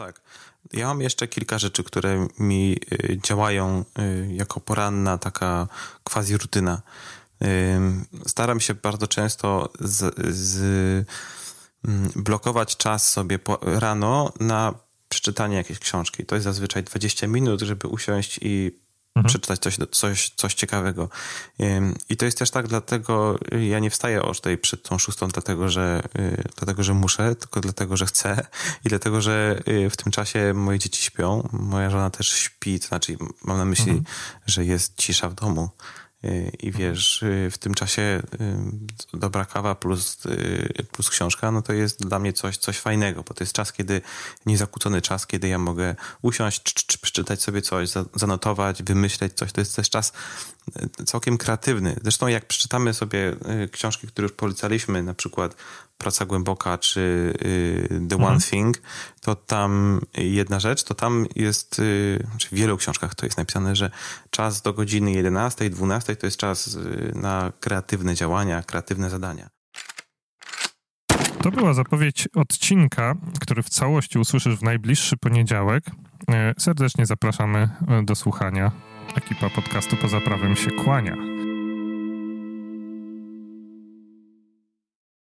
Tak. Ja mam jeszcze kilka rzeczy, które mi y, działają y, jako poranna taka quasi rutyna. Staram się bardzo często z, z mm, blokować czas sobie po, rano na przeczytanie jakiejś książki. To jest zazwyczaj 20 minut, żeby usiąść i mhm. przeczytać coś, coś, coś ciekawego. I to jest też tak, dlatego ja nie wstaję o tej przed tą szóstą, dlatego że, y, dlatego, że muszę, tylko dlatego, że chcę i dlatego, że y, w tym czasie moje dzieci śpią, moja żona też śpi, to znaczy mam na myśli, mhm. że jest cisza w domu. I mhm. wiesz, w tym czasie dobra kawa plus, plus książka, no to jest dla mnie coś, coś fajnego, bo to jest czas, kiedy, niezakłócony czas, kiedy ja mogę usiąść, czy, przeczytać sobie coś, zanotować, wymyśleć coś. To jest też czas całkiem kreatywny. Zresztą jak przeczytamy sobie książki, które już polecaliśmy, na przykład Praca Głęboka czy y, The One mhm. Thing, to tam jedna rzecz, to tam jest, y, czy w wielu książkach to jest napisane, że czas do godziny 11, 12 to jest czas y, na kreatywne działania, kreatywne zadania. To była zapowiedź odcinka, który w całości usłyszysz w najbliższy poniedziałek. Serdecznie zapraszamy do słuchania. Ekipa podcastu Poza Prawem się kłania.